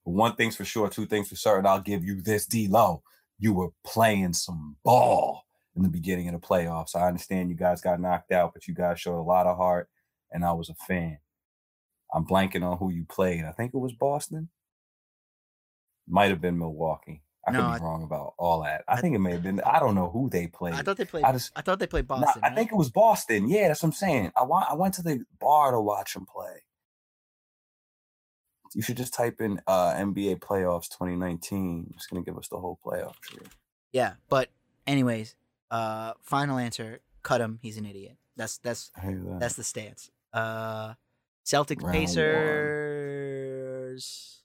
But one thing's for sure, two things for certain. I'll give you this, D'Lo. You were playing some ball in the beginning of the playoffs. I understand you guys got knocked out, but you guys showed a lot of heart, and I was a fan. I'm blanking on who you played. I think it was Boston. Might have been Milwaukee. I No, could I- wrong about all that. I I- think it may have been. I don't know who they played. I thought they played. I just, I, thought they played Nah, Boston. I think it was Boston. Yeah, that's what I'm saying. I wa- I went to the bar to watch them play. You should just type in uh, NBA playoffs 2019. It's gonna give us the whole playoff tree. Yeah, but anyways, uh, final answer: cut him. He's an idiot. That's that's that. That's the stance. Uh Celtics Round one. Pacers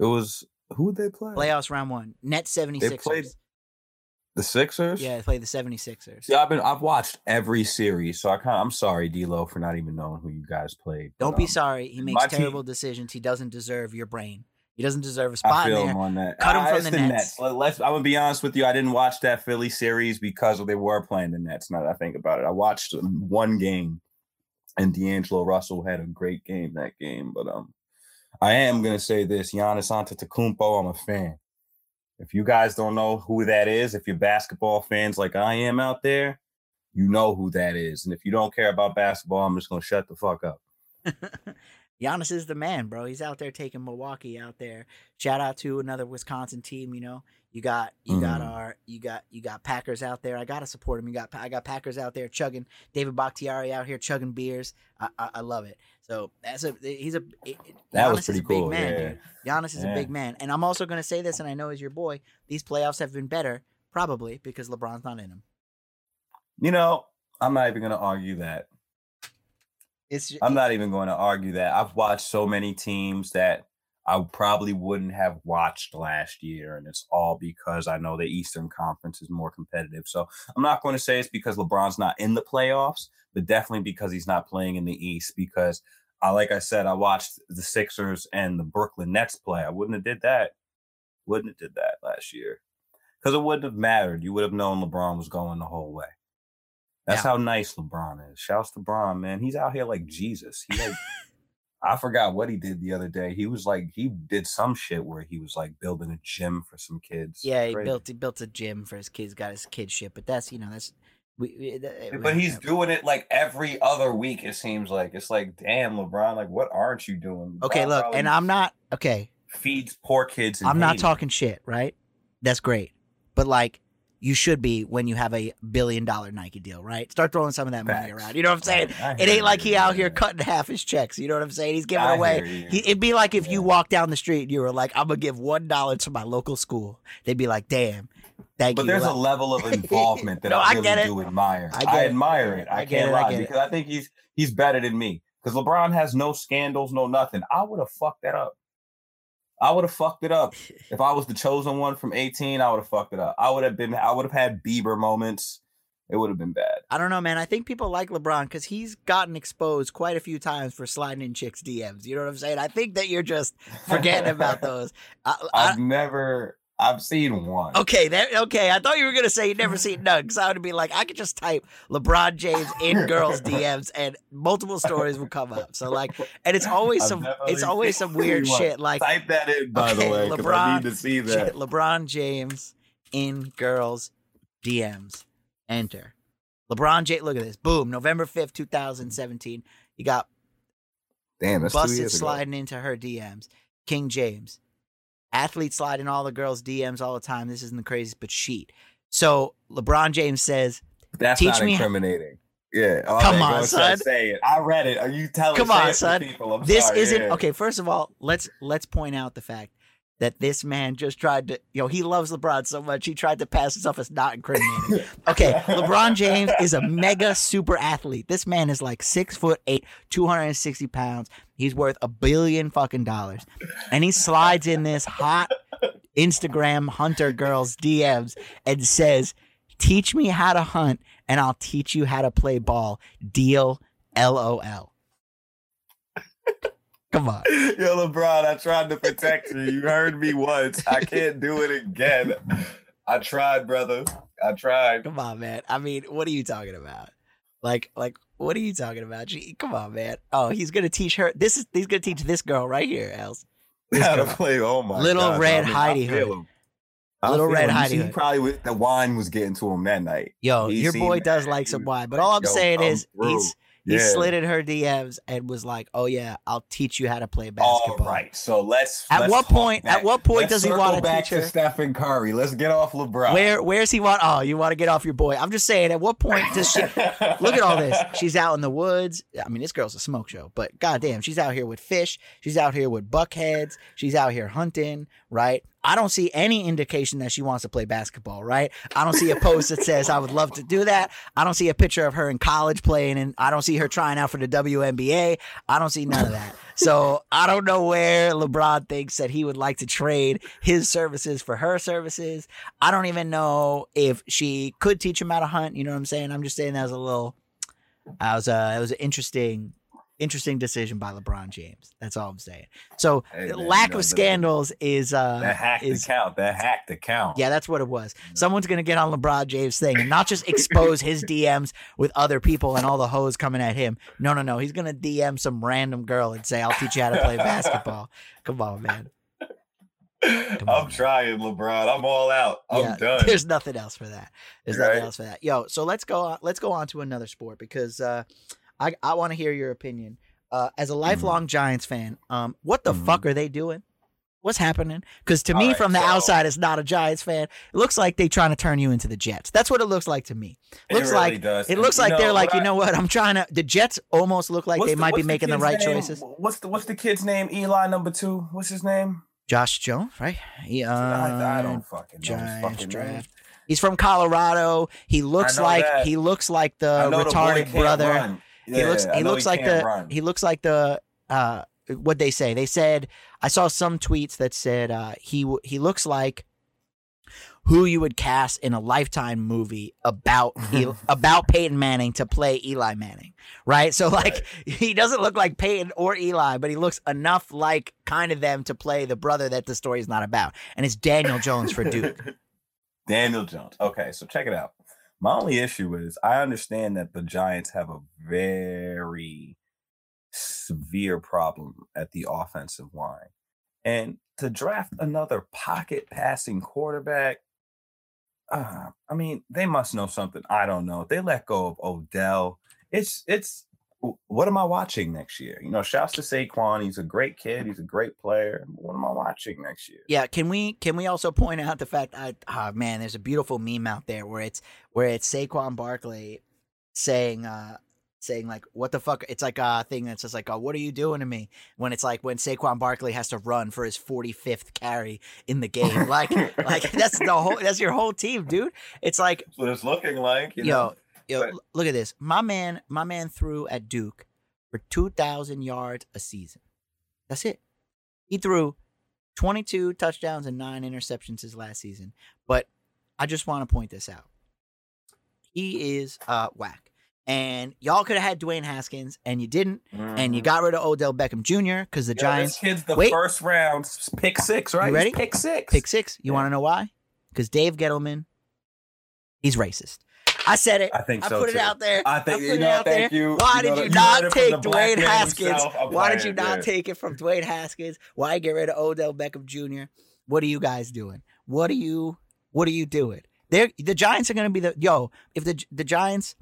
it was who would they play? playoffs round one. Net 76ers. played- The Sixers. yeah, they played the 76ers. Yeah, I've been I've watched every series, so I kind of I'm sorry, D'Lo, for not even knowing who you guys played. Don't but, be um, sorry. He makes my team- terrible decisions. He doesn't deserve your brain. He doesn't deserve a spot in feel there. him on that. Cut him Ah, from it's the Nets. Let, let's. I'm gonna be honest with you. I didn't watch that Philly series because they were playing the Nets. Now that I think about it, I watched one game, and D'Angelo Russell had a great game that game. But um, I am gonna say this: Giannis Antetokounmpo. I'm a fan. If you guys don't know who that is, if you're basketball fans like I am out there, you know who that is. And if you don't care about basketball, I'm just gonna shut the fuck up. Giannis is the man, bro. He's out there taking Milwaukee out there. Shout out to another Wisconsin team. You know, you got you got Mhm. our you got you got Packers out there. I gotta support them. You got I got Packers out there chugging. David Bakhtiari out here chugging beers. I I, I love it. So that's a he's a it- That Giannis was is pretty a big cool. man, yeah. dude. Giannis is a big man, and I'm also gonna say this, and I know as your boy, these playoffs have been better probably because LeBron's not in them. You know, I'm not even gonna argue that. It's I'm not even going to argue that. I've watched so many teams that I probably wouldn't have watched last year, and it's all because I know the Eastern Conference is more competitive. So I'm not going to say it's because LeBron's not in the playoffs, but definitely because he's not playing in the East. Because I, like I said, I watched the Sixers and the Brooklyn Nets play. I wouldn't have did that. Wouldn't have did that last year because it wouldn't have mattered. You would have known LeBron was going the whole way. That's Yeah. how nice LeBron is. Shouts to LeBron, man. He's out here like Jesus. He like I forgot what he did the other day. He was like he did some shit where he was like building a gym for some kids. yeah, he Crazy. built he built a gym for his kids, got his kid shit, but that's you know that's we. we that- eh, But he's whatever. doing it like every other week. It seems like it's like, damn, LeBron, like what aren't you doing? Okay, look, and I'm not okay. feeds poor kids. In I'm not Haiti. talking shit, right? That's great, but like you should be when you have a billion dollar Nike deal, right? Start throwing some of that money around. You know what I'm saying? I It ain't like he out here cutting half his checks. You know what I'm saying? He's giving I away. He, it'd be like if you Yeah. walk down the street and you were like, "I'm gonna give one dollar to my local school." They'd be like, "Damn, thank But you." there's a level of involvement that No, I I really do admire. I I, get it. admire it. I, I can't it. I lie get it. because I think he's he's better than me. Because LeBron has no scandals, no nothing. I would have fucked that up. I would have fucked it up. If I was the chosen one from 18, I would have fucked it up. I would have been I would have had Bieber moments. It would have been bad. I don't know, man. I think people like LeBron because he's gotten exposed quite a few times for sliding in chicks' DMs. You know what I'm saying? I think that you're just forgetting about those. I, I've never I've seen one. Okay, that okay. I thought you were gonna say you never seen none because I would be like, I could just type LeBron James in girls' DMs and multiple stories will come up. So like, and it's always I've some, it's always some weird shit like Type that in, by Okay, the way, because I need to see that. LeBron James in girls' DMs. Enter. LeBron James. Look at this. Boom. November fifth, two thousand seventeen. You got Damn, that's two busted years ago. sliding into her DMs. King James. Athletes slide in all the girls' DMs all the time. This isn't the craziest, but sheet. So LeBron James says, That's not incriminating. Yeah. Oh, Come man, on, son. Say it. I read it. Are you telling? Come on, son. People. I'm this sorry, isn't yeah. okay. First of all, let's let's point out the fact that this man just tried to, you know, he loves LeBron so much he tried to pass himself as not incriminating. Okay, LeBron James is a mega super athlete. This man is like six foot eight, 260 pounds. He's worth a billion fucking dollars. And he slides in this hot Instagram hunter girl's DMs and says, Teach me how to hunt and I'll teach you how to play ball. Deal LOL. Come on. Yo, LeBron, I tried to protect you. You heard me once. I can't do it again. I tried, brother. I tried. Come on, man. I mean, what are you talking about? Like, like, what are you talking about? Gee, come on, man. Oh, he's gonna teach her. This is he's gonna teach this girl right here, Els. How to play. Oh my Little God, Red I mean, Heidi Hood. I Little Red Heidi He probably was, the wine was getting to him that night. Yo, He your boy that. does like some wine, but all I'm saying is he's he Yeah. slid in her DMs and was like, "Oh yeah, I'll teach you how to play basketball." right, so let's. At let's what point- back. at what point Let's does he wanna back teach her? to Stephen Curry? Let's get off LeBron. Where where's he want? Oh, you want to get off your boy? I'm just saying. At what point does she? Look at all this. She's out in the woods. I mean, this girl's a smoke show, but goddamn, she's out here with fish. She's out here with buckheads. She's out here hunting, right? I don't see any indication that she wants to play basketball, right? I don't see a post that says I would love to do that. I don't see a picture of her in college playing, and I don't see her trying out for the WNBA. I don't see none of that. So I don't know where LeBron thinks that he would like to trade his services for her services. I don't even know if she could teach him how to hunt. You know what I'm saying? I'm just saying that was a little, I was uh, it was an interesting, interesting decision by LeBron James. That's all I'm saying. So Hey, man, lack you know, of scandals is uh that hack is to count. That hack to count. yeah, that's what it was. Someone's gonna get on LeBron James' thing and not just expose his DMs with other people and all the hoes coming at him. No, no, no. He's gonna DM some random girl and say, "I'll teach you how to play basketball." Come on, man. I'm on. trying, LeBron. I'm all out. I'm yeah, done. There's nothing else for that. There's nothing Right. else for that. Yo, so let's go on. Let's go on to another sport because uh, I I want to hear your opinion. Uh, Mm-hmm. as a lifelong Giants fan, um, what the Mhm. fuck are they doing? What's happening? Because to All me, right, from the so- outside, as not a Giants fan, it looks like they're trying to turn you into the Jets. That's what it looks like to me. It looks really like does. it looks like they're like, what you know what? I'm trying to. The Jets almost look like they the- might be what's making the right name? choices. What's the What's the kid's name? Eli number two. What's his name? Josh Jones, right? He, uh, I, I don't fucking know Giants fucking name. draft. He's from Colorado. He looks like that. he looks like the know the retarded brother. Run. he Yeah, looks I he looks like the run. he looks like the uh what they say. They said I saw some tweets that said uh he he looks like who you would cast in a lifetime movie about about Peyton Manning to play Eli Manning, right? So like he doesn't look like Peyton or Eli, but he looks enough like kind of them to play the brother that the story is not about, and it's Daniel Jones for Duke. Daniel Jones. Okay, so check it out. My only issue is I understand that the Giants have a very severe problem at the offensive line. And to draft another pocket passing quarterback, uh, I mean, they must know something. I don't know. They let go of Odell. It's it's what am I watching next year? You know, shouts to Saquon. He's a great kid. He's a great player. What am I watching next year? Yeah, can we can we also point out the fact I oh man, there's a beautiful meme out there where it's where it's Saquon Barkley saying uh saying like what the fuck it's like a thing that's just like oh what are you doing to me when it's like when Saquon Barkley has to run for his 45th carry in the game like like that's the whole that's your whole team dude it's like That's what it's looking like. You yo know? Yo look at this my man my man threw at Duke for 2000 yards a season that's it he threw 22 touchdowns and nine interceptions his last season. But I just want to point this out. He is uh, whack. And y'all could have had Dwayne Haskins, and you didn't. And you Mhm. got rid of Odell Beckham Jr. because the Yo, Giants This kid's the Wait. first round pick six, right? You ready? He's pick six. pick six. You Yeah. want to know why? Because Dave Gettleman, he's racist. I said it. I think I so. put it out there. I think put you it know. out Thank there. you. Why You did you you not from take Dwayne Haskins? Why did you not yeah. take it from Dwayne Haskins? Why get rid of Odell Beckham Jr.? What are you guys doing? What are you? What are you doing? They're, the Giants are going to be the yo. If the the Giants,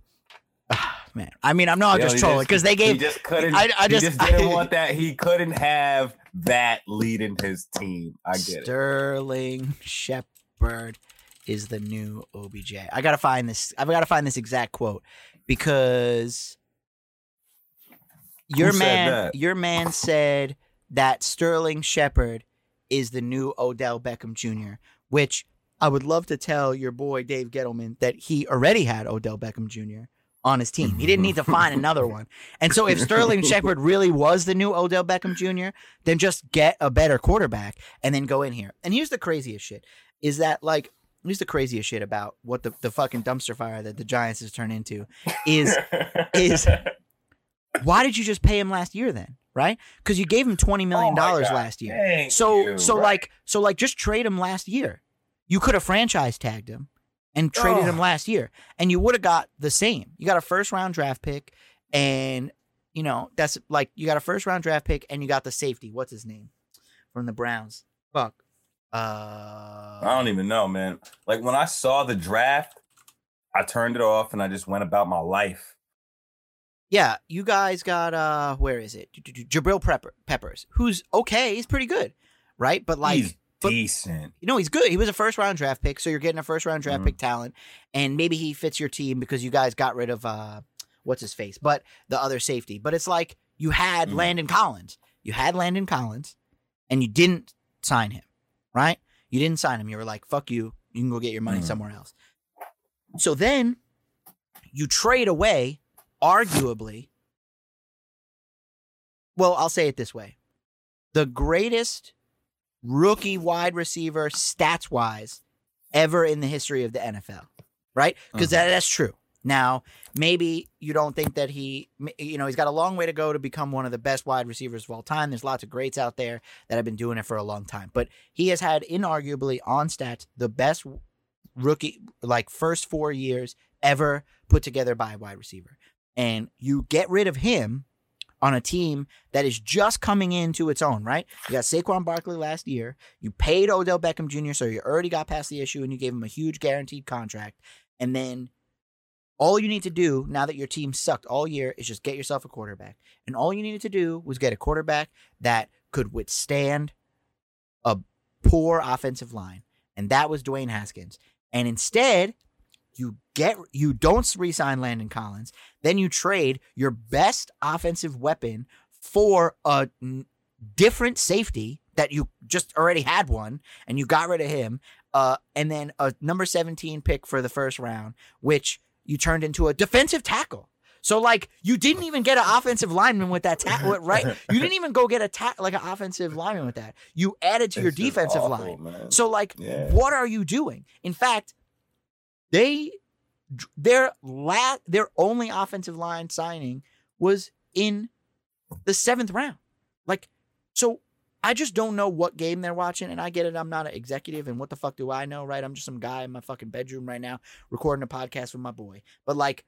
ah, man, I mean, I'm not Yo, just trolling because they He gave. just couldn't. I- I he just- just didn't want that. He couldn't have that leading his team. I get it. Sterling Shepard is the new OBJ. I gotta find this. I've got to find this exact quote because your man, your man said that Sterling Shepard is the new Odell Beckham Jr. Which I would love to tell your boy Dave Gettleman that he already had Odell Beckham Jr. on his team. He didn't need to find another one. And so if Sterling Shepard really was the new Odell Beckham Jr., then just get a better quarterback and then go in here. And here's the craziest shit is that like here's the craziest shit about what the, the fucking dumpster fire that the Giants has turned into is is why did you just pay him last year then? Right? Because you gave him twenty million oh dollars God. last year. Thank So you, so right. like so like just trade him last year. You could have franchise tagged him and traded him last year, and you would have got the same. You got a first round draft pick, and you know that's like you got a first round draft pick, and you got the safety. What's his name from the Browns? Fuck. Uh, I don't even know, man. Like when I saw the draft, I turned it off and I just went about my life. Yeah, you guys got uh where is it? Jabril Prepper, Peppers, who's okay, he's pretty good, right? But like He's but- decent. you know, he's good. He was a first round draft pick, so you're getting a first round draft Mhm. pick talent, and maybe he fits your team because you guys got rid of uh what's his face, but the other safety. But it's like you had Mhm. Landon Collins. You had Landon Collins, and you didn't sign him, right? You didn't sign him. You were like, fuck you. You can go get your money Mhm. somewhere else. So then you trade away, arguably. Well, I'll say it this way the greatest rookie wide receiver, stats wise, ever in the history of the NFL, right? Because Mhm. that, that's true. Now, maybe you don't think that he, you know, he's got a long way to go to become one of the best wide receivers of all time. There's lots of greats out there that have been doing it for a long time, but he has had inarguably on stats the best rookie, like first four years ever put together by a wide receiver. And you get rid of him on a team that is just coming into its own, right? You got Saquon Barkley last year. You paid Odell Beckham Jr., so you already got past the issue and you gave him a huge guaranteed contract. And then all you need to do now that your team sucked all year is just get yourself a quarterback. And all you needed to do was get a quarterback that could withstand a poor offensive line. And that was Dwayne Haskins. And instead, you get you don't re-sign Landon Collins, then you trade your best offensive weapon for a n- different safety that you just already had one and you got rid of him uh and then a number 17 pick for the first round which you turned into a defensive tackle so like you didn't even get an offensive lineman with that tackle right you didn't even go get a ta- like an offensive lineman with that you added to your It's just defensive awful, line man. so like Yeah. what are you doing? In fact, they their la- their only offensive line signing was in the 7th round. Like so I just don't know what game they're watching and I get it I'm not an executive and what the fuck do I know, right? I'm just some guy in my fucking bedroom right now recording a podcast with my boy. But like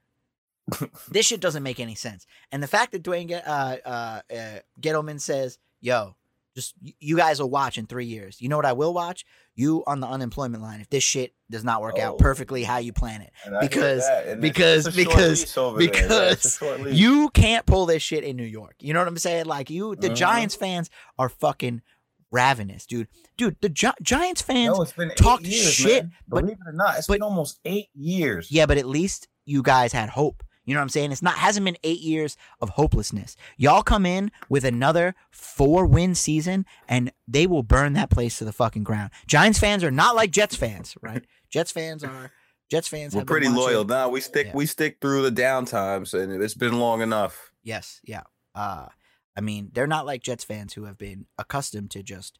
this shit doesn't make any sense. And the fact that Dwayne uh, uh, uh, Gettleman says, "Yo, just you guys will watch in three years. You know what I will watch? You on the unemployment line. If this shit does not work out Oh. perfectly how you plan it, And I hear because- that, and it's- because- it's a short because- yeah, because you can't pull this shit in New York. You know what I'm saying? Like you, the Uh-huh. Giants fans are fucking ravenous, dude. Dude, the Gi- Giants fans. no, it's been eight talk years, shit, man. but- Believe it or not, it's but- been almost eight years. Yeah, but at least you guys had hope. You know what I'm saying? It's not hasn't been eight years of hopelessness. Y'all come in with another four win season, and they will burn that place to the fucking ground. Giants fans are not like Jets fans, right? Jets fans are Jets fans. We're pretty loyal now. We stick Yeah. we stick through the down times, and it's been long enough. Yes, yeah. Uh, I mean, they're not like Jets fans who have been accustomed to just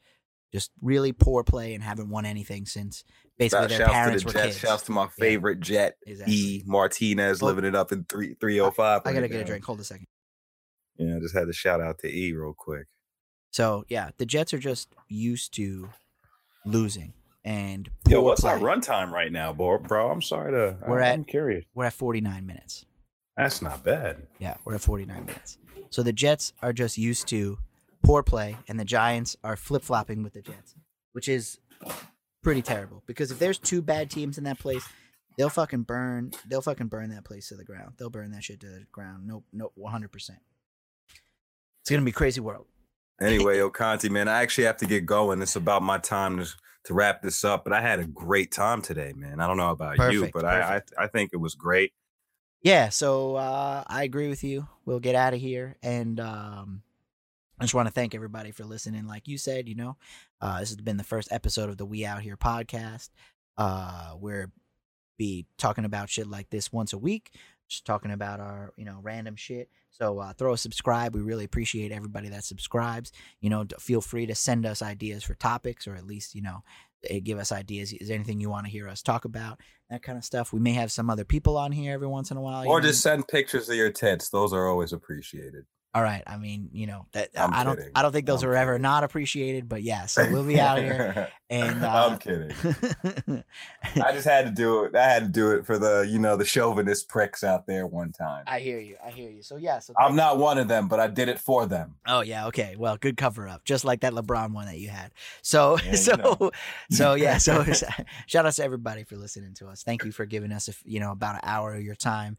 Just really poor play and haven't won anything since basically their Shouts parents to were the Jets. kids. Shouts to my favorite Jet, Exactly. E Martinez, living it up in three three oh five. I gotta get a drink. Hold a second. Yeah, I just had to shout out to E real quick. So yeah, the Jets are just used to losing and Yo, what's our play. runtime right now, bro? Bro, I'm sorry to. We're I'm at- curious. We're at 49 minutes. That's not bad. Yeah, we're at 49 minutes. So the Jets are just used to poor play, and the Giants are flip flopping with the Jets, which is pretty terrible. Because if there's two bad teams in that place, they'll fucking burn. They'll fucking burn that place to the ground. They'll burn that shit to the ground. Nope, nope, 100. percent It's gonna be crazy world. Anyway, yo, Conti, man, I actually have to get going. It's about my time to to wrap this up. But I had a great time today, man. I don't know about you, but I, I I think it was great. Yeah, so uh, I agree with you. We'll get out of here, and um, I just want to thank everybody for listening. Like you said, you know, uh, this has been the first episode of the We Out Here podcast. Uh, we're be talking about shit like this once a week, just talking about our you know random shit. So uh, throw a subscribe. We really appreciate everybody that subscribes. You know, feel free to send us ideas for topics, or at least you know eh, give us ideas. Is there anything you want to hear us talk about? That kind of stuff. We may have some other people on here every once in a while. Or know? just send pictures of your tits. Those are always appreciated. All right. I mean, you know that I'm I don't. kidding. I don't think those I'm are ever kidding. not appreciated. But yeah, so we'll be out here. And uh, I'm kidding. I just had to do it. I had to do it for the, you know, the chauvinist pricks out there one time. I hear you. I hear you. So yeah. So I'm not one of them, but I did it for them. Oh yeah. Okay. Well, good cover up, just like that LeBron one that you had. So Yeah, you so know. so yeah. So shout out to everybody for listening to us. Thank you for giving us, a you know, about an hour of your time.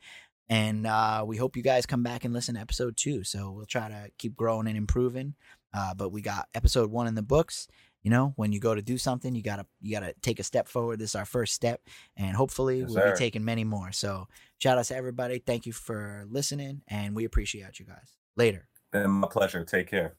And uh, we hope you guys come back and listen to episode two. So we'll try to keep growing and improving. Uh, but we got episode one in the books. You know, when you go to do something, you gotta you gotta take a step forward. This is our first step, and hopefully Yes, we'll sir. be taking many more. So shout out to everybody. Thank you for listening, and we appreciate you guys. Later. And my pleasure. Take care.